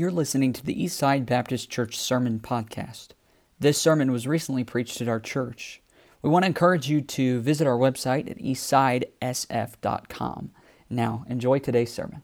You're listening to the Eastside Baptist Church Sermon Podcast. This sermon was recently preached at our church. We want to encourage you to visit our website at eastsidesf.com. Now, enjoy today's sermon.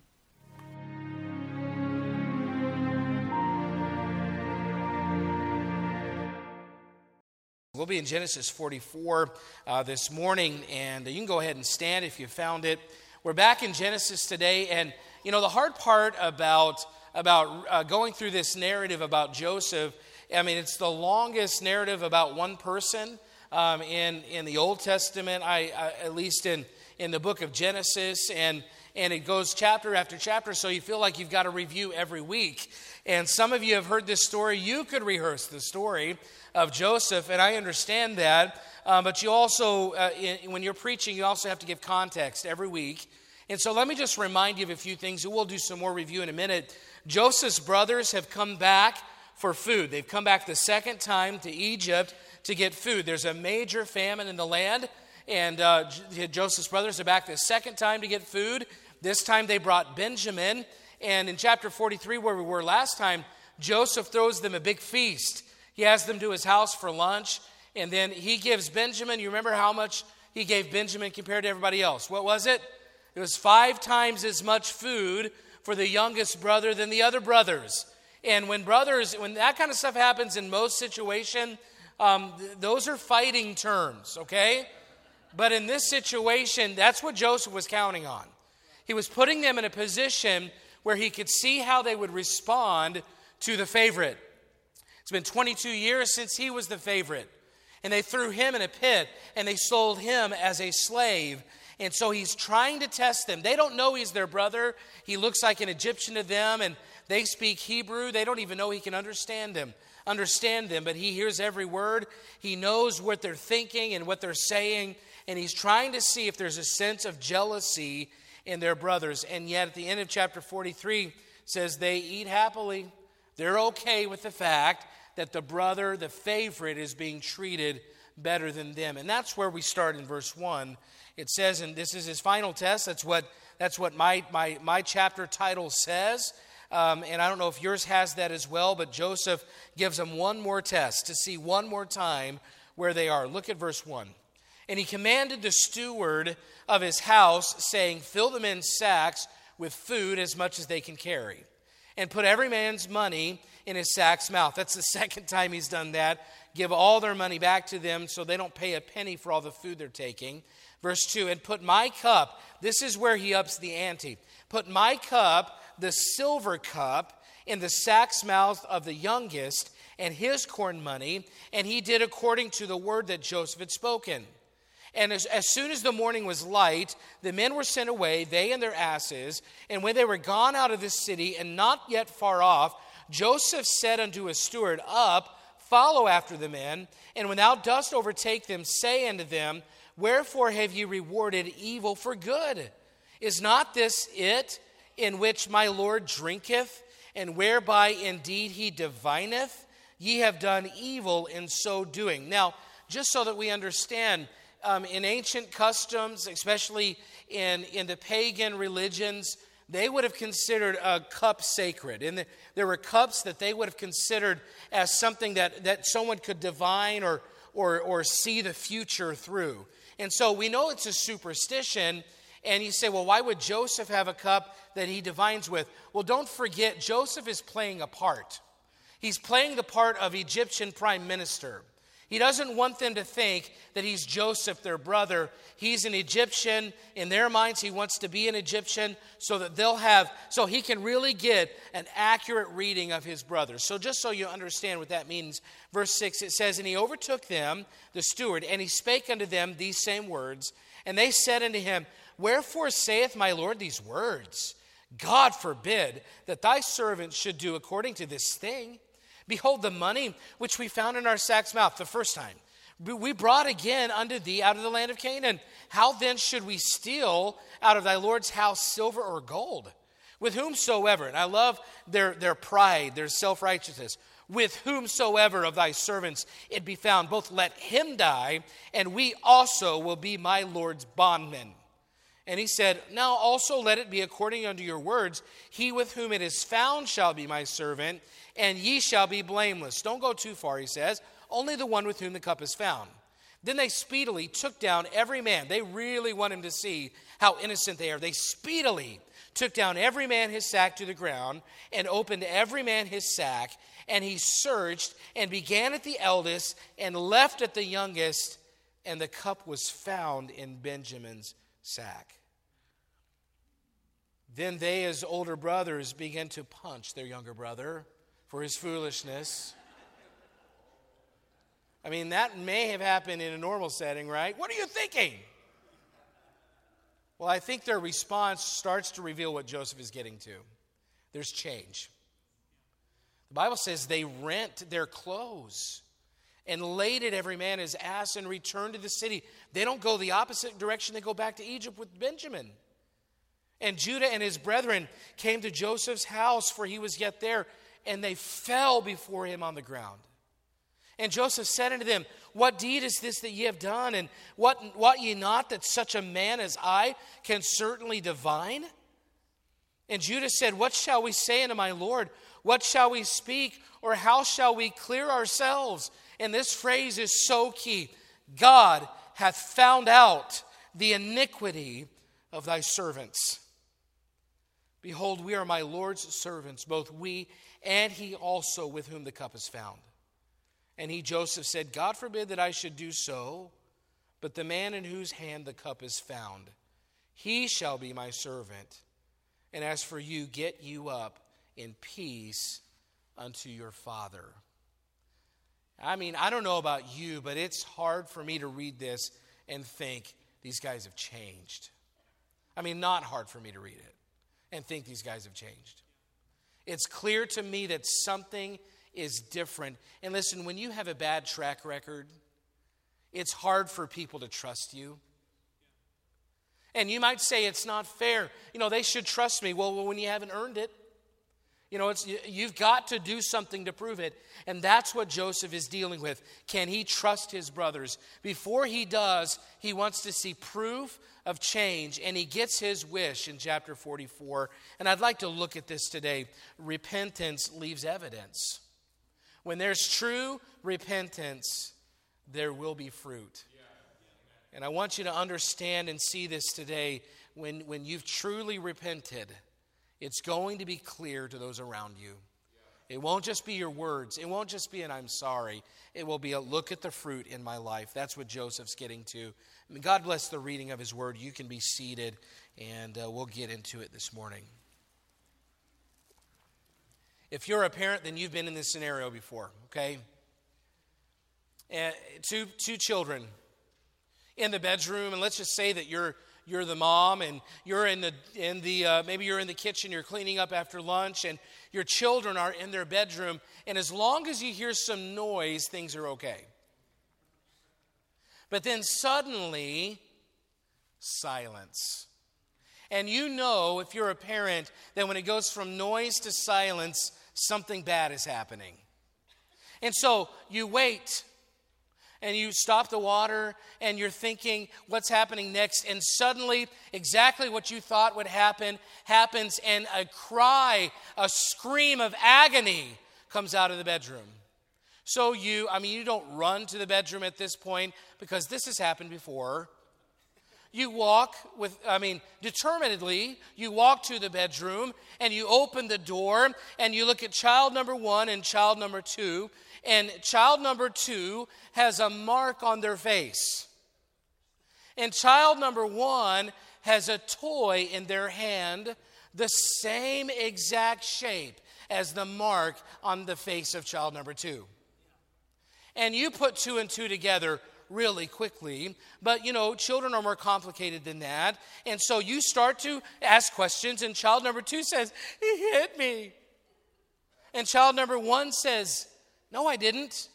We'll be in Genesis 44 uh, this morning, and you can go ahead and stand if you found it. We're back in Genesis today, and you know, the hard part about, about uh, going through this narrative about Joseph, I mean, it's the longest narrative about one person um, in, in the Old Testament, I, I, at least in, in the book of Genesis, and, and it goes chapter after chapter, so you feel like you've got to review every week. And some of you have heard this story. You could rehearse the story of Joseph, and I understand that. Um, but you also, uh, in, when you're preaching, you also have to give context every week. And so let me just remind you of a few things, we'll do some more review in a minute. Joseph's brothers have come back for food. They've come back the second time to Egypt to get food. There's a major famine in the land, and uh, Joseph's brothers are back the second time to get food. This time they brought Benjamin. And in chapter 43, where we were last time, Joseph throws them a big feast. He has them to his house for lunch, and then he gives Benjamin, you remember how much he gave Benjamin compared to everybody else? What was it? It was five times as much food for the youngest brother than the other brothers. And when brothers, when that kind of stuff happens in most situation, um, th- those are fighting terms, okay? But in this situation, that's what Joseph was counting on. He was putting them in a position where he could see how they would respond to the favorite. It's been 22 years since he was the favorite. And they threw him in a pit and they sold him as a slave. And so he's trying to test them. They don't know he's their brother. He looks like an Egyptian to them, and they speak Hebrew. They don't even know he can understand them, understand them, but he hears every word. He knows what they're thinking and what they're saying, and he's trying to see if there's a sense of jealousy in their brothers. And yet at the end of chapter 43 says they eat happily. They're okay with the fact that the brother, the favorite, is being treated better than them. And that's where we start in verse 1 it says, and this is his final test. That's what, that's what my, my, my chapter title says. Um, and I don't know if yours has that as well, but Joseph gives them one more test to see one more time where they are. Look at verse 1. And he commanded the steward of his house, saying, Fill the men's sacks with food as much as they can carry, and put every man's money in his sack's mouth. That's the second time he's done that. Give all their money back to them so they don't pay a penny for all the food they're taking. Verse 2 And put my cup, this is where he ups the ante. Put my cup, the silver cup, in the sack's mouth of the youngest and his corn money. And he did according to the word that Joseph had spoken. And as, as, soon as the morning was light, the men were sent away, they and their asses. And when they were gone out of the city and not yet far off, Joseph said unto his steward, Up, follow after the men, and when thou dost overtake them, say unto them, Wherefore have ye rewarded evil for good? Is not this it in which my Lord drinketh, and whereby indeed he divineth? Ye have done evil in so doing. Now, just so that we understand, um, in ancient customs, especially in, in the pagan religions, they would have considered a cup sacred. And the, there were cups that they would have considered as something that, that someone could divine or, or, or see the future through. And so we know it's a superstition. And you say, well, why would Joseph have a cup that he divines with? Well, don't forget, Joseph is playing a part. He's playing the part of Egyptian prime minister. He doesn't want them to think that he's Joseph, their brother. He's an Egyptian. In their minds, he wants to be an Egyptian so that they'll have, so he can really get an accurate reading of his brothers. So, just so you understand what that means, verse 6 it says, And he overtook them, the steward, and he spake unto them these same words. And they said unto him, Wherefore saith my Lord these words? God forbid that thy servant should do according to this thing. Behold, the money which we found in our sack's mouth the first time, we brought again unto thee out of the land of Canaan. How then should we steal out of thy Lord's house silver or gold? With whomsoever, and I love their, their pride, their self righteousness, with whomsoever of thy servants it be found, both let him die, and we also will be my Lord's bondmen. And he said, Now also let it be according unto your words. He with whom it is found shall be my servant, and ye shall be blameless. Don't go too far, he says. Only the one with whom the cup is found. Then they speedily took down every man. They really want him to see how innocent they are. They speedily took down every man his sack to the ground and opened every man his sack. And he searched and began at the eldest and left at the youngest. And the cup was found in Benjamin's sack. Then they, as older brothers, began to punch their younger brother for his foolishness. I mean, that may have happened in a normal setting, right? What are you thinking? Well, I think their response starts to reveal what Joseph is getting to. There's change. The Bible says they rent their clothes and laid it every man his ass and returned to the city. They don't go the opposite direction, they go back to Egypt with Benjamin. And Judah and his brethren came to Joseph's house, for he was yet there, and they fell before him on the ground. And Joseph said unto them, What deed is this that ye have done? And what, what ye not that such a man as I can certainly divine? And Judah said, What shall we say unto my Lord? What shall we speak? Or how shall we clear ourselves? And this phrase is so key God hath found out the iniquity of thy servants. Behold, we are my Lord's servants, both we and he also with whom the cup is found. And he, Joseph, said, God forbid that I should do so, but the man in whose hand the cup is found, he shall be my servant. And as for you, get you up in peace unto your father. I mean, I don't know about you, but it's hard for me to read this and think these guys have changed. I mean, not hard for me to read it and think these guys have changed. It's clear to me that something is different. And listen, when you have a bad track record, it's hard for people to trust you. And you might say it's not fair. You know, they should trust me. Well, when you haven't earned it, you know, it's, you've got to do something to prove it. And that's what Joseph is dealing with. Can he trust his brothers? Before he does, he wants to see proof of change, and he gets his wish in chapter 44. And I'd like to look at this today. Repentance leaves evidence. When there's true repentance, there will be fruit. And I want you to understand and see this today. When, when you've truly repented, it's going to be clear to those around you. It won't just be your words. It won't just be an I'm sorry. It will be a look at the fruit in my life. That's what Joseph's getting to. God bless the reading of his word. You can be seated, and uh, we'll get into it this morning. If you're a parent, then you've been in this scenario before, okay? And two, two children in the bedroom, and let's just say that you're you're the mom and you're in the in the uh, maybe you're in the kitchen you're cleaning up after lunch and your children are in their bedroom and as long as you hear some noise things are okay but then suddenly silence and you know, if you're a parent, that when it goes from noise to silence, something bad is happening. And so you wait and you stop the water and you're thinking what's happening next and suddenly exactly what you thought would happen happens and a cry a scream of agony comes out of the bedroom. So you i mean you don't run to the bedroom at this point because this has happened before. You walk with, I mean, determinedly, you walk to the bedroom and you open the door and you look at child number one and child number two, and child number two has a mark on their face. And child number one has a toy in their hand, the same exact shape as the mark on the face of child number two. And you put two and two together really quickly. But, you know, children are more complicated than that. And so you start to ask questions, and child number two says, He hit me. And child number one says, No, I didn't.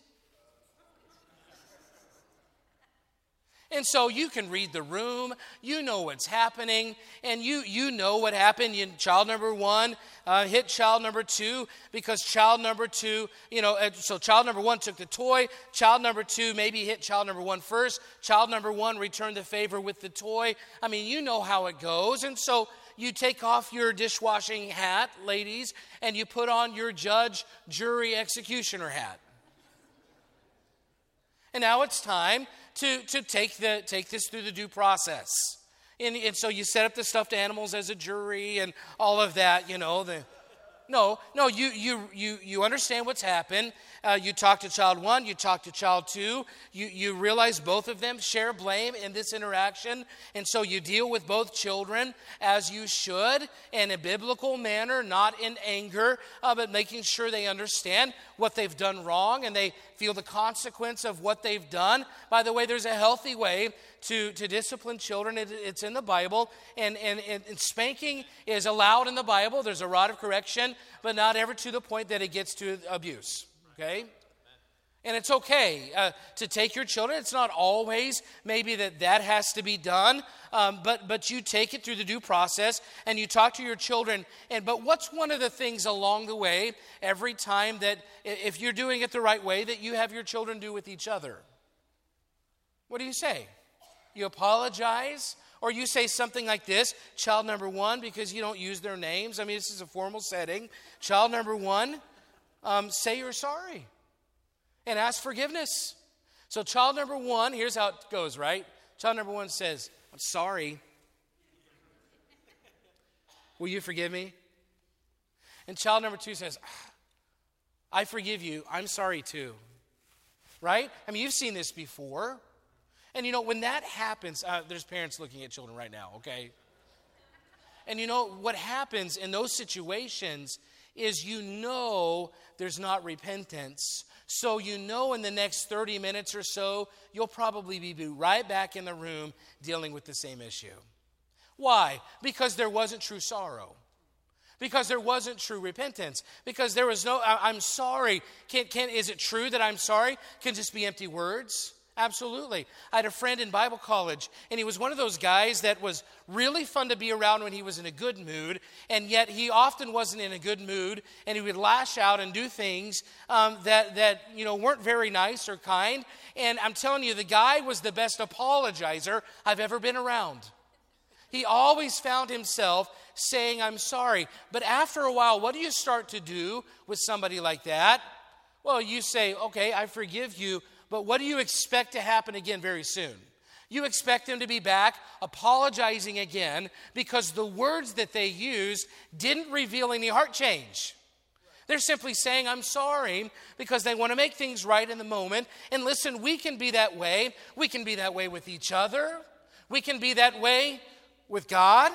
And so you can read the room, you know what's happening, and you, you know what happened. You, child number one uh, hit child number two because child number two, you know, uh, so child number one took the toy, child number two maybe hit child number one first, child number one returned the favor with the toy. I mean, you know how it goes. And so you take off your dishwashing hat, ladies, and you put on your judge, jury, executioner hat. And now it's time to, to take, the, take this through the due process. And, and so you set up the stuffed animals as a jury and all of that, you know. The, no, no, you, you, you, you understand what's happened. Uh, you talk to child one, you talk to child two. You, you realize both of them share blame in this interaction. And so you deal with both children as you should in a biblical manner, not in anger, uh, but making sure they understand what they've done wrong and they feel the consequence of what they've done. By the way, there's a healthy way to, to discipline children. It, it's in the Bible. And, and, and spanking is allowed in the Bible. There's a rod of correction, but not ever to the point that it gets to abuse okay? And it's okay uh, to take your children. It's not always maybe that that has to be done, um, but but you take it through the due process and you talk to your children. And but what's one of the things along the way every time that if you're doing it the right way that you have your children do with each other? What do you say? You apologize, or you say something like this: Child number one, because you don't use their names. I mean, this is a formal setting. Child number one um, say you're sorry and ask forgiveness. So, child number one, here's how it goes, right? Child number one says, I'm sorry. Will you forgive me? And child number two says, I forgive you. I'm sorry too. Right? I mean, you've seen this before. And you know, when that happens, uh, there's parents looking at children right now, okay? And you know, what happens in those situations is you know there's not repentance. So you know in the next 30 minutes or so, you'll probably be right back in the room dealing with the same issue. Why? Because there wasn't true sorrow. Because there wasn't true repentance. Because there was no, I'm sorry. Can, can, is it true that I'm sorry? Can just be empty words? Absolutely. I had a friend in Bible college, and he was one of those guys that was really fun to be around when he was in a good mood, and yet he often wasn't in a good mood, and he would lash out and do things um, that, that you know, weren't very nice or kind. And I'm telling you, the guy was the best apologizer I've ever been around. He always found himself saying, I'm sorry. But after a while, what do you start to do with somebody like that? Well, you say, okay, I forgive you, but what do you expect to happen again very soon? You expect them to be back apologizing again because the words that they used didn't reveal any heart change. They're simply saying, I'm sorry, because they want to make things right in the moment. And listen, we can be that way. We can be that way with each other. We can be that way with God.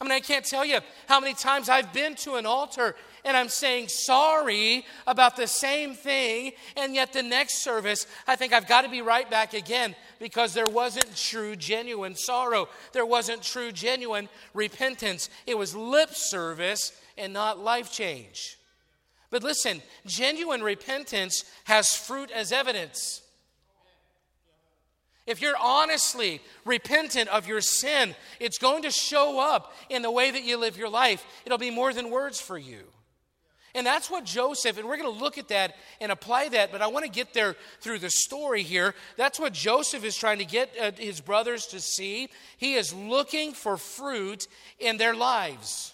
I mean, I can't tell you how many times I've been to an altar and I'm saying sorry about the same thing, and yet the next service, I think I've got to be right back again because there wasn't true, genuine sorrow. There wasn't true, genuine repentance. It was lip service and not life change. But listen, genuine repentance has fruit as evidence. If you're honestly repentant of your sin, it's going to show up in the way that you live your life. It'll be more than words for you. And that's what Joseph, and we're going to look at that and apply that, but I want to get there through the story here. That's what Joseph is trying to get uh, his brothers to see. He is looking for fruit in their lives.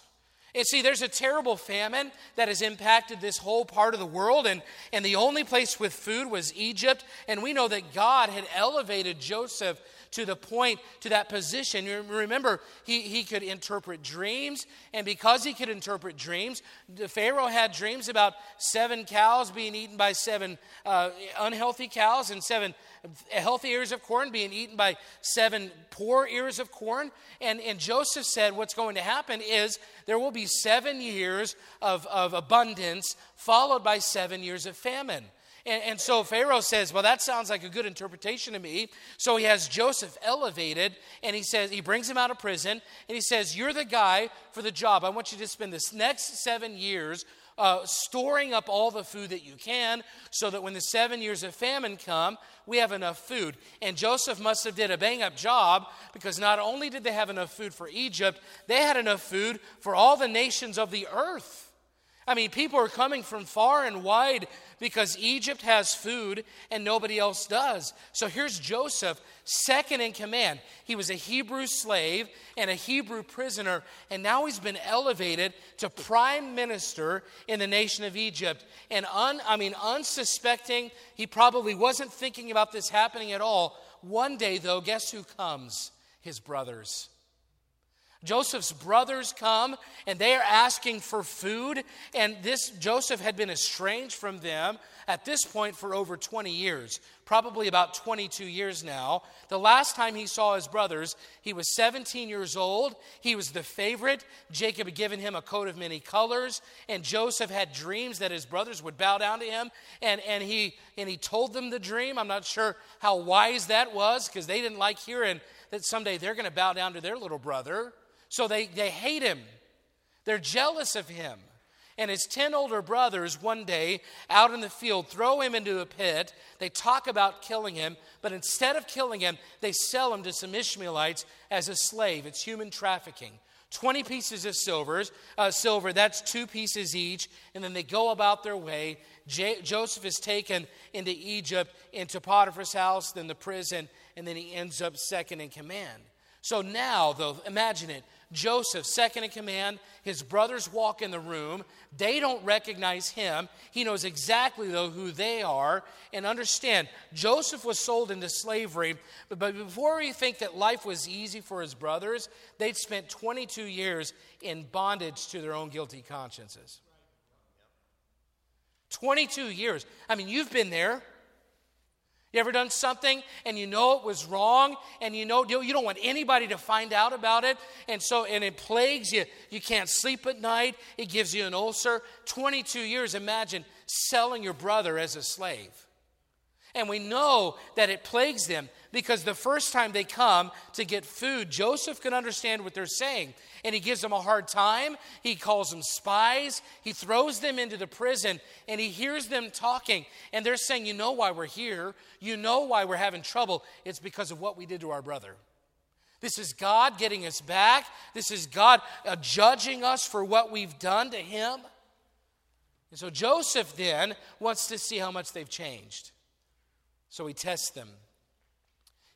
And see, there's a terrible famine that has impacted this whole part of the world, and, and the only place with food was Egypt. And we know that God had elevated Joseph to the point, to that position. Remember, he, he could interpret dreams, and because he could interpret dreams, Pharaoh had dreams about seven cows being eaten by seven uh, unhealthy cows and seven healthy ears of corn being eaten by seven poor ears of corn. And, and Joseph said, What's going to happen is there will be seven years of, of abundance, followed by seven years of famine. And, and, so Pharaoh says, Well, that sounds like a good interpretation to me. So he has Joseph elevated, and he says, He brings him out of prison, and he says, You're the guy for the job. I want you to spend this next seven years uh, storing up all the food that you can so that when the seven years of famine come we have enough food and joseph must have did a bang up job because not only did they have enough food for egypt they had enough food for all the nations of the earth I mean, people are coming from far and wide because Egypt has food and nobody else does. So here's Joseph, second in command. He was a Hebrew slave and a Hebrew prisoner, and now he's been elevated to prime minister in the nation of Egypt. And un, I mean, unsuspecting, he probably wasn't thinking about this happening at all. One day, though, guess who comes? His brothers. Joseph's brothers come and they are asking for food. And this Joseph had been estranged from them at this point for over 20 years, probably about 22 years now. The last time he saw his brothers, he was 17 years old. He was the favorite. Jacob had given him a coat of many colors, and Joseph had dreams that his brothers would bow down to him. And, and, he, and he told them the dream. I'm not sure how wise that was because they didn't like hearing that someday they're going to bow down to their little brother. So they, they hate him. They're jealous of him. And his 10 older brothers, one day out in the field, throw him into a pit. They talk about killing him, but instead of killing him, they sell him to some Ishmaelites as a slave. It's human trafficking. 20 pieces of silvers, uh, silver, that's two pieces each. And then they go about their way. J- Joseph is taken into Egypt, into Potiphar's house, then the prison, and then he ends up second in command. So now, though, imagine it. Joseph, second in command, his brothers walk in the room. They don't recognize him. He knows exactly, though, who they are. And understand, Joseph was sold into slavery. But, but before we think that life was easy for his brothers, they'd spent 22 years in bondage to their own guilty consciences. 22 years. I mean, you've been there. You ever done something and you know it was wrong and you know you don't want anybody to find out about it and so and it plagues you. You can't sleep at night. It gives you an ulcer. 22 years imagine selling your brother as a slave. And we know that it plagues them because the first time they come to get food, Joseph can understand what they're saying. And he gives them a hard time. He calls them spies. He throws them into the prison and he hears them talking. And they're saying, You know why we're here. You know why we're having trouble. It's because of what we did to our brother. This is God getting us back. This is God uh, judging us for what we've done to him. And so Joseph then wants to see how much they've changed. So he tests them.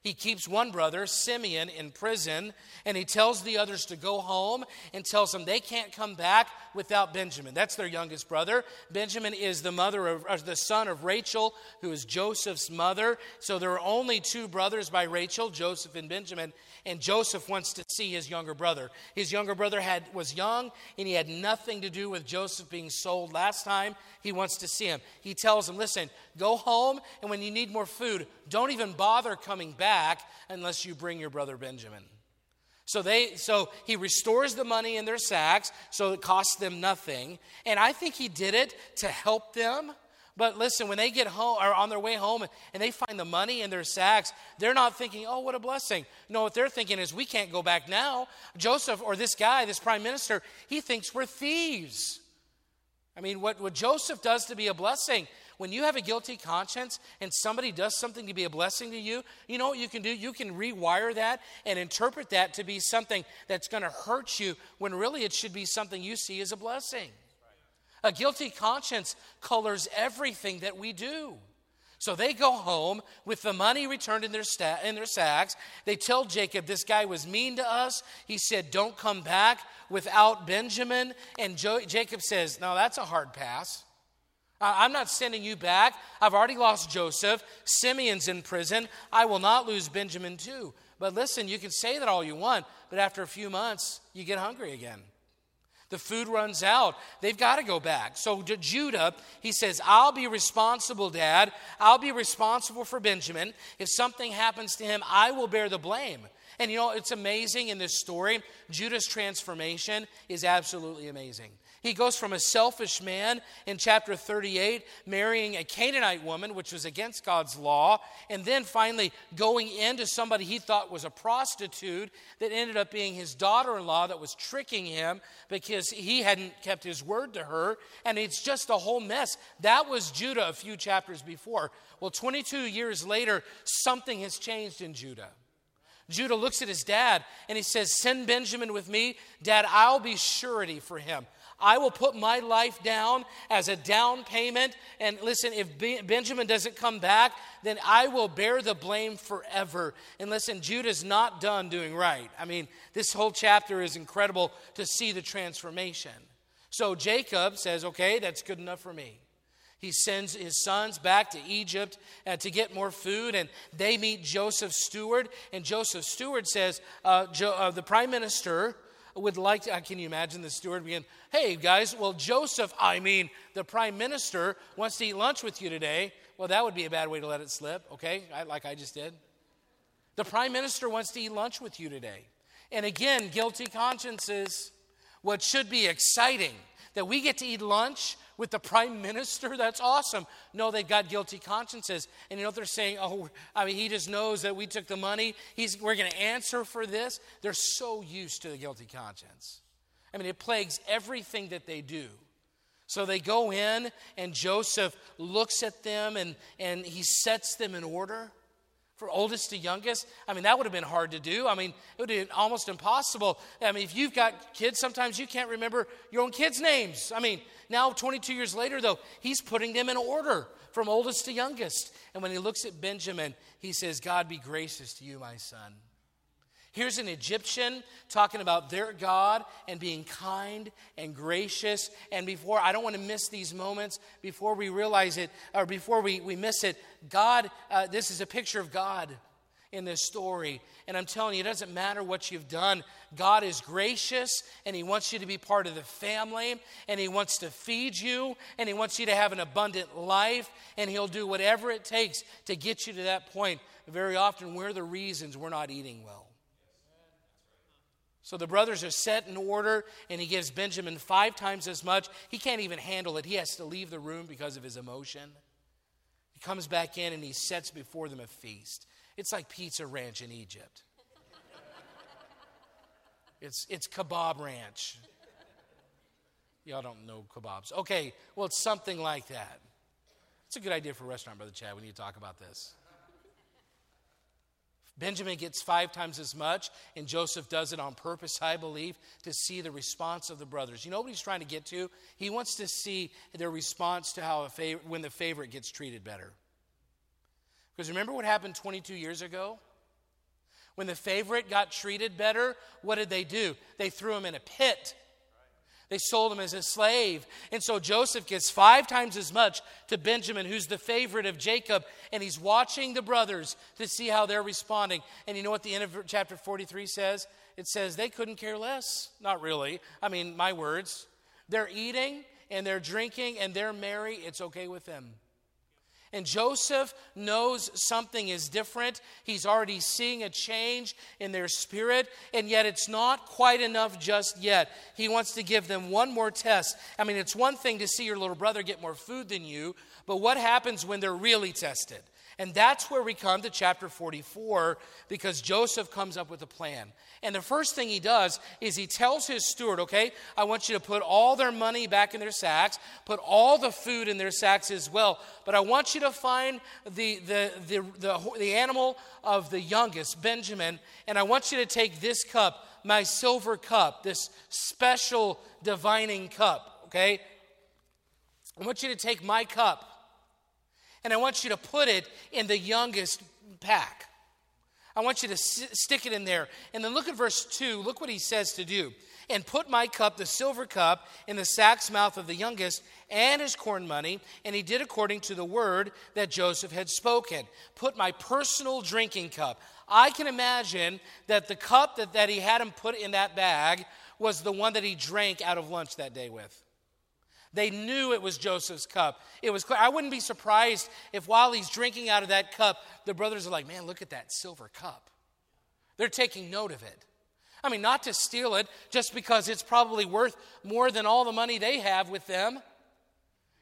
He keeps one brother, Simeon, in prison, and he tells the others to go home and tells them they can't come back without Benjamin. That's their youngest brother. Benjamin is the mother of the son of Rachel, who is Joseph's mother. So there are only two brothers by Rachel, Joseph and Benjamin and Joseph wants to see his younger brother. His younger brother had, was young, and he had nothing to do with Joseph being sold last time. He wants to see him. He tells him, Listen, go home, and when you need more food, don't even bother coming back unless you bring your brother Benjamin. So they so he restores the money in their sacks so it costs them nothing. And I think he did it to help them but listen, when they get home or on their way home and they find the money in their sacks, they're not thinking, oh, what a blessing. No, what they're thinking is, we can't go back now. Joseph or this guy, this prime minister, he thinks we're thieves. I mean, what, what Joseph does to be a blessing, when you have a guilty conscience and somebody does something to be a blessing to you, you know what you can do? You can rewire that and interpret that to be something that's going to hurt you when really it should be something you see as a blessing. A guilty conscience colors everything that we do. So they go home with the money returned in their, sta- in their sacks. They tell Jacob, This guy was mean to us. He said, Don't come back without Benjamin. And jo- Jacob says, No, that's a hard pass. I'm not sending you back. I've already lost Joseph. Simeon's in prison. I will not lose Benjamin too. But listen, you can say that all you want, but after a few months, you get hungry again. The food runs out. They've got to go back. So to Judah, he says, I'll be responsible, Dad. I'll be responsible for Benjamin. If something happens to him, I will bear the blame. And you know, it's amazing in this story. Judah's transformation is absolutely amazing. He goes from a selfish man in chapter 38, marrying a Canaanite woman, which was against God's law, and then finally going into somebody he thought was a prostitute that ended up being his daughter in law that was tricking him because he hadn't kept his word to her. And it's just a whole mess. That was Judah a few chapters before. Well, 22 years later, something has changed in Judah. Judah looks at his dad and he says, Send Benjamin with me. Dad, I'll be surety for him. I will put my life down as a down payment. And listen, if Benjamin doesn't come back, then I will bear the blame forever. And listen, Judah's not done doing right. I mean, this whole chapter is incredible to see the transformation. So Jacob says, Okay, that's good enough for me. He sends his sons back to Egypt uh, to get more food, and they meet Joseph's steward. And Joseph's steward says, uh, jo- uh, The prime minister would like to, uh, can you imagine the steward being, Hey, guys, well, Joseph, I mean, the prime minister wants to eat lunch with you today. Well, that would be a bad way to let it slip, okay? I, like I just did. The prime minister wants to eat lunch with you today. And again, guilty consciences. What should be exciting that we get to eat lunch with the prime minister? That's awesome. No, they've got guilty consciences. And you know they're saying? Oh, I mean, he just knows that we took the money. He's, we're going to answer for this. They're so used to the guilty conscience. I mean, it plagues everything that they do. So they go in, and Joseph looks at them and, and he sets them in order for oldest to youngest. I mean, that would have been hard to do. I mean, it would have been almost impossible. I mean, if you've got kids, sometimes you can't remember your own kids' names. I mean, now 22 years later, though, he's putting them in order from oldest to youngest. And when he looks at Benjamin, he says, God be gracious to you, my son. Here's an Egyptian talking about their God and being kind and gracious. And before, I don't want to miss these moments before we realize it or before we, we miss it. God, uh, this is a picture of God in this story. And I'm telling you, it doesn't matter what you've done. God is gracious and He wants you to be part of the family and He wants to feed you and He wants you to have an abundant life and He'll do whatever it takes to get you to that point. Very often, we're the reasons we're not eating well. So the brothers are set in order, and he gives Benjamin five times as much. He can't even handle it. He has to leave the room because of his emotion. He comes back in and he sets before them a feast. It's like Pizza Ranch in Egypt. It's, it's kebab ranch. Y'all don't know kebabs. Okay, well, it's something like that. It's a good idea for a restaurant, Brother Chad. We need to talk about this. Benjamin gets five times as much, and Joseph does it on purpose, I believe, to see the response of the brothers. You know what he's trying to get to? He wants to see their response to how a fav- when the favorite gets treated better. Because remember what happened 22 years ago? When the favorite got treated better, what did they do? They threw him in a pit they sold him as a slave. And so Joseph gets five times as much to Benjamin, who's the favorite of Jacob. And he's watching the brothers to see how they're responding. And you know what the end of chapter 43 says? It says they couldn't care less. Not really. I mean, my words. They're eating and they're drinking and they're merry. It's okay with them. And Joseph knows something is different. He's already seeing a change in their spirit, and yet it's not quite enough just yet. He wants to give them one more test. I mean, it's one thing to see your little brother get more food than you, but what happens when they're really tested? And that's where we come to chapter 44 because Joseph comes up with a plan. And the first thing he does is he tells his steward, okay, I want you to put all their money back in their sacks, put all the food in their sacks as well, but I want you to find the, the, the, the, the animal of the youngest, Benjamin, and I want you to take this cup, my silver cup, this special divining cup, okay? I want you to take my cup and I want you to put it in the youngest pack. I want you to s- stick it in there. And then look at verse 2. Look what he says to do. And put my cup, the silver cup, in the sack's mouth of the youngest and his corn money. And he did according to the word that Joseph had spoken. Put my personal drinking cup. I can imagine that the cup that, that he had him put in that bag was the one that he drank out of lunch that day with. They knew it was Joseph's cup. It was. I wouldn't be surprised if while he's drinking out of that cup, the brothers are like, man, look at that silver cup. They're taking note of it. I mean, not to steal it just because it's probably worth more than all the money they have with them.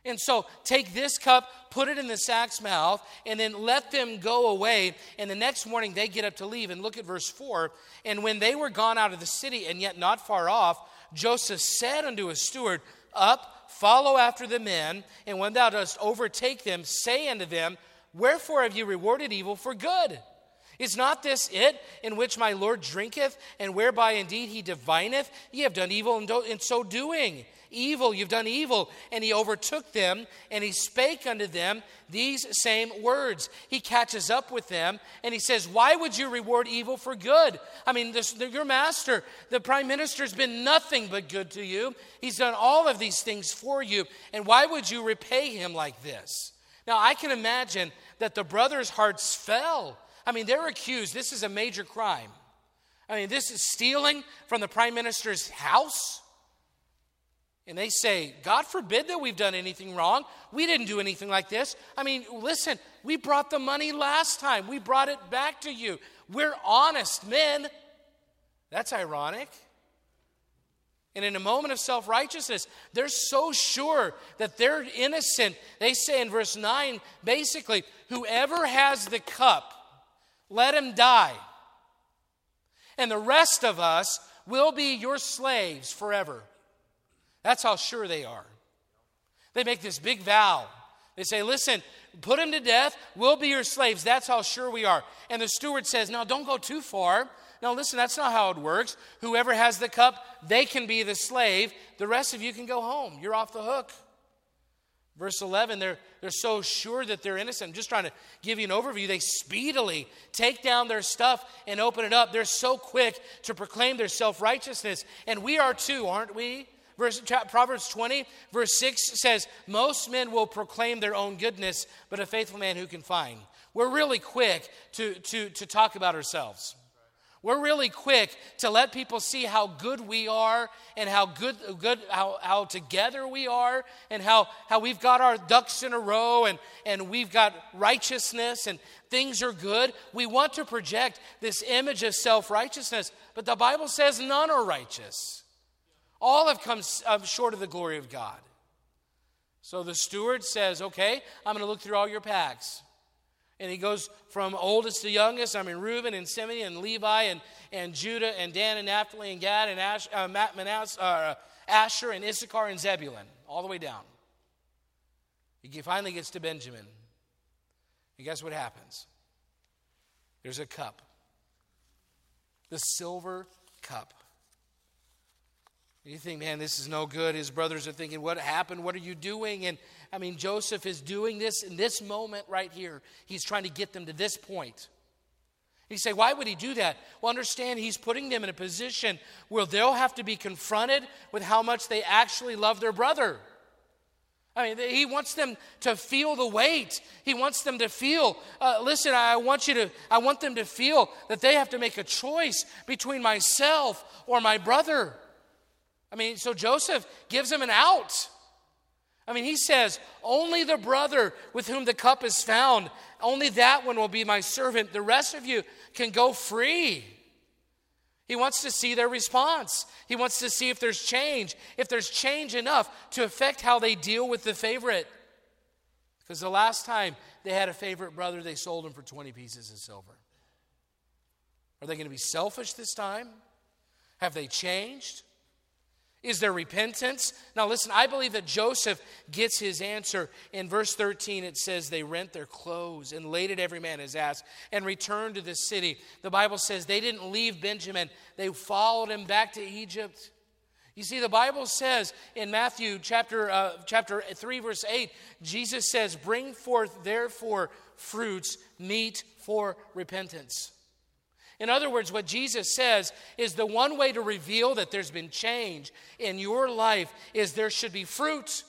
And so take this cup, put it in the sack's mouth, and then let them go away. And the next morning they get up to leave. And look at verse 4. And when they were gone out of the city, and yet not far off, Joseph said unto his steward, Up, follow after the men, and when thou dost overtake them, say unto them, Wherefore have you rewarded evil for good? Is not this it in which my Lord drinketh, and whereby indeed he divineth? Ye have done evil in, in so doing evil, you've done evil. And he overtook them, and he spake unto them these same words. He catches up with them, and he says, Why would you reward evil for good? I mean, this, the, your master, the prime minister, has been nothing but good to you. He's done all of these things for you, and why would you repay him like this? Now, I can imagine that the brothers' hearts fell. I mean, they're accused. This is a major crime. I mean, this is stealing from the prime minister's house. And they say, God forbid that we've done anything wrong. We didn't do anything like this. I mean, listen, we brought the money last time, we brought it back to you. We're honest men. That's ironic. And in a moment of self righteousness, they're so sure that they're innocent. They say in verse 9, basically, whoever has the cup, let him die. And the rest of us will be your slaves forever. That's how sure they are. They make this big vow. They say, Listen, put him to death. We'll be your slaves. That's how sure we are. And the steward says, No, don't go too far. No, listen, that's not how it works. Whoever has the cup, they can be the slave. The rest of you can go home. You're off the hook. Verse 11, they're, they're so sure that they're innocent. I'm just trying to give you an overview. They speedily take down their stuff and open it up. They're so quick to proclaim their self righteousness. And we are too, aren't we? Verse, Proverbs 20, verse 6 says, Most men will proclaim their own goodness, but a faithful man who can find. We're really quick to, to, to talk about ourselves. We're really quick to let people see how good we are and how good, good how, how together we are and how, how we've got our ducks in a row and, and we've got righteousness and things are good. We want to project this image of self righteousness, but the Bible says none are righteous. All have come short of the glory of God. So the steward says, Okay, I'm going to look through all your packs. And he goes from oldest to youngest. I mean, Reuben and Simeon and Levi and, and Judah and Dan and Naphtali and Gad and Ash, uh, uh, Asher and Issachar and Zebulun, all the way down. He finally gets to Benjamin. And guess what happens? There's a cup. The silver cup. You think, man, this is no good. His brothers are thinking, what happened? What are you doing? And I mean, Joseph is doing this in this moment right here. He's trying to get them to this point. You say, why would he do that? Well, understand he's putting them in a position where they'll have to be confronted with how much they actually love their brother. I mean, he wants them to feel the weight. He wants them to feel, uh, listen, I want you to, I want them to feel that they have to make a choice between myself or my brother. I mean, so Joseph gives him an out. I mean, he says, Only the brother with whom the cup is found, only that one will be my servant. The rest of you can go free. He wants to see their response. He wants to see if there's change, if there's change enough to affect how they deal with the favorite. Because the last time they had a favorite brother, they sold him for 20 pieces of silver. Are they going to be selfish this time? Have they changed? Is there repentance? Now, listen, I believe that Joseph gets his answer. In verse 13, it says, They rent their clothes and laid at every man his ass and returned to the city. The Bible says they didn't leave Benjamin, they followed him back to Egypt. You see, the Bible says in Matthew chapter, uh, chapter 3, verse 8, Jesus says, Bring forth therefore fruits meet for repentance. In other words, what Jesus says is the one way to reveal that there's been change in your life is there should be fruit,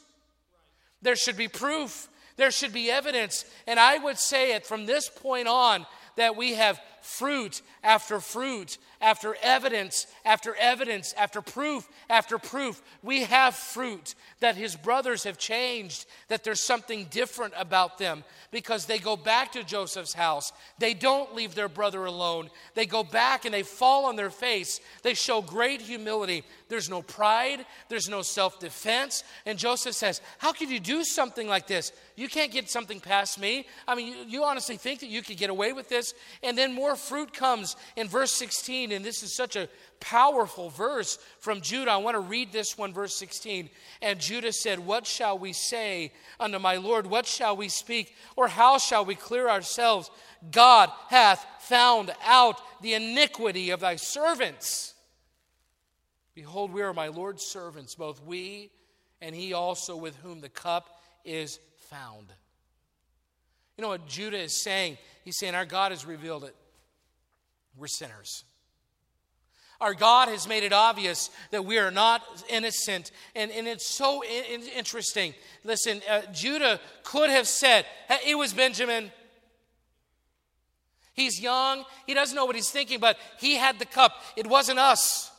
there should be proof, there should be evidence. And I would say it from this point on that we have fruit after fruit, after evidence, after evidence, after proof, after proof. We have fruit that his brothers have changed, that there's something different about them because they go back to Joseph's house. They don't leave their brother alone. They go back and they fall on their face. They show great humility. There's no pride, there's no self defense. And Joseph says, How could you do something like this? You can't get something past me. I mean, you, you honestly think that you could get away with this? And then more fruit comes in verse 16, and this is such a powerful verse from Judah. I want to read this one, verse 16. And Judah said, What shall we say unto my Lord? What shall we speak? Or how shall we clear ourselves? God hath found out the iniquity of thy servants. Behold, we are my Lord's servants, both we and he also with whom the cup is found. You know what Judah is saying? He's saying, Our God has revealed it. We're sinners. Our God has made it obvious that we are not innocent. And, and it's so in, interesting. Listen, uh, Judah could have said, It was Benjamin. He's young. He doesn't know what he's thinking, but he had the cup. It wasn't us.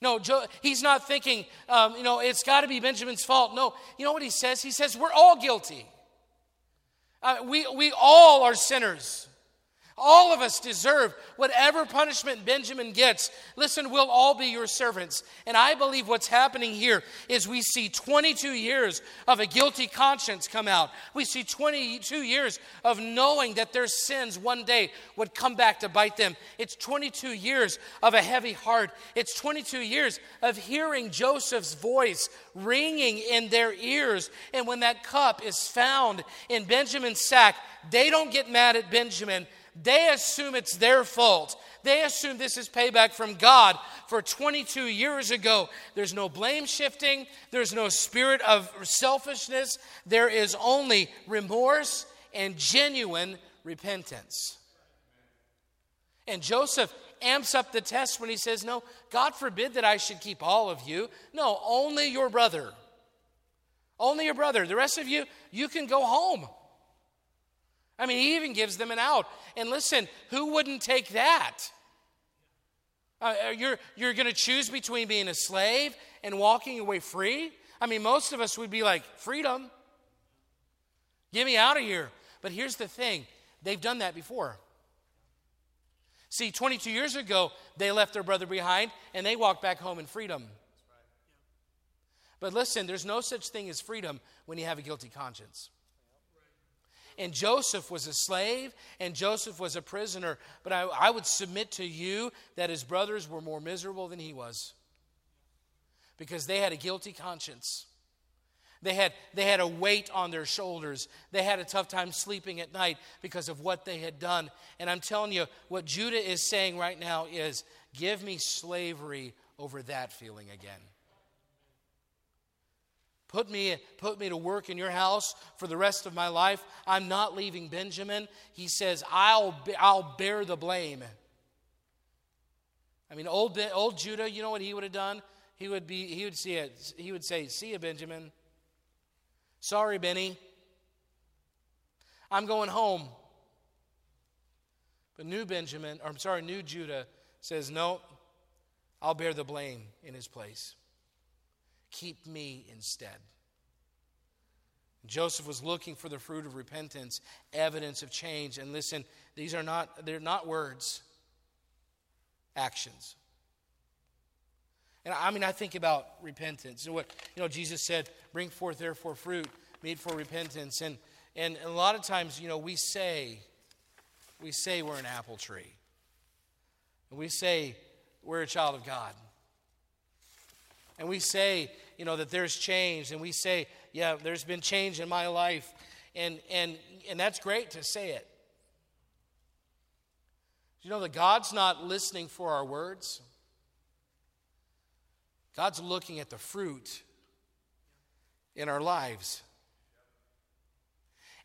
No, he's not thinking, um, you know, it's got to be Benjamin's fault. No, you know what he says? He says, We're all guilty. Uh, we, we all are sinners. All of us deserve whatever punishment Benjamin gets. Listen, we'll all be your servants. And I believe what's happening here is we see 22 years of a guilty conscience come out. We see 22 years of knowing that their sins one day would come back to bite them. It's 22 years of a heavy heart. It's 22 years of hearing Joseph's voice ringing in their ears. And when that cup is found in Benjamin's sack, they don't get mad at Benjamin. They assume it's their fault. They assume this is payback from God for 22 years ago. There's no blame shifting, there's no spirit of selfishness. There is only remorse and genuine repentance. And Joseph amps up the test when he says, No, God forbid that I should keep all of you. No, only your brother. Only your brother. The rest of you, you can go home. I mean, he even gives them an out. And listen, who wouldn't take that? Uh, uh you're you're going to choose between being a slave and walking away free? I mean, most of us would be like, freedom. Get me out of here. But here's the thing they've done that before. See, 22 years ago, they left their brother behind and they walked back home in freedom. But listen, there's no such thing as freedom when you have a guilty conscience. And Joseph was a slave and Joseph was a prisoner. But I, I would submit to you that his brothers were more miserable than he was because they had a guilty conscience. They had, they had a weight on their shoulders. They had a tough time sleeping at night because of what they had done. And I'm telling you, what Judah is saying right now is give me slavery over that feeling again. Put me, put me to work in your house for the rest of my life. I'm not leaving Benjamin. He says, I'll, I'll bear the blame. I mean, old, old Judah, you know what he would have done? He would, be, he would, see it, he would say, See you, Benjamin. Sorry, Benny. I'm going home. But new Benjamin, or I'm sorry, new Judah says, No, I'll bear the blame in his place. Keep me instead. Joseph was looking for the fruit of repentance, evidence of change. And listen, these are not, they're not words, actions. And I mean, I think about repentance. And what, you know, Jesus said, bring forth therefore fruit, meet for repentance. And, and a lot of times, you know, we say, we say we're an apple tree. And we say we're a child of God and we say, you know, that there's change, and we say, yeah, there's been change in my life, and and and that's great to say it. You know that God's not listening for our words. God's looking at the fruit in our lives.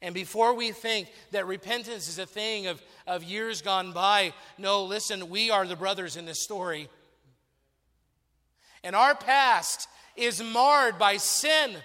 And before we think that repentance is a thing of, of years gone by, no, listen, we are the brothers in this story. And our past is marred by sin.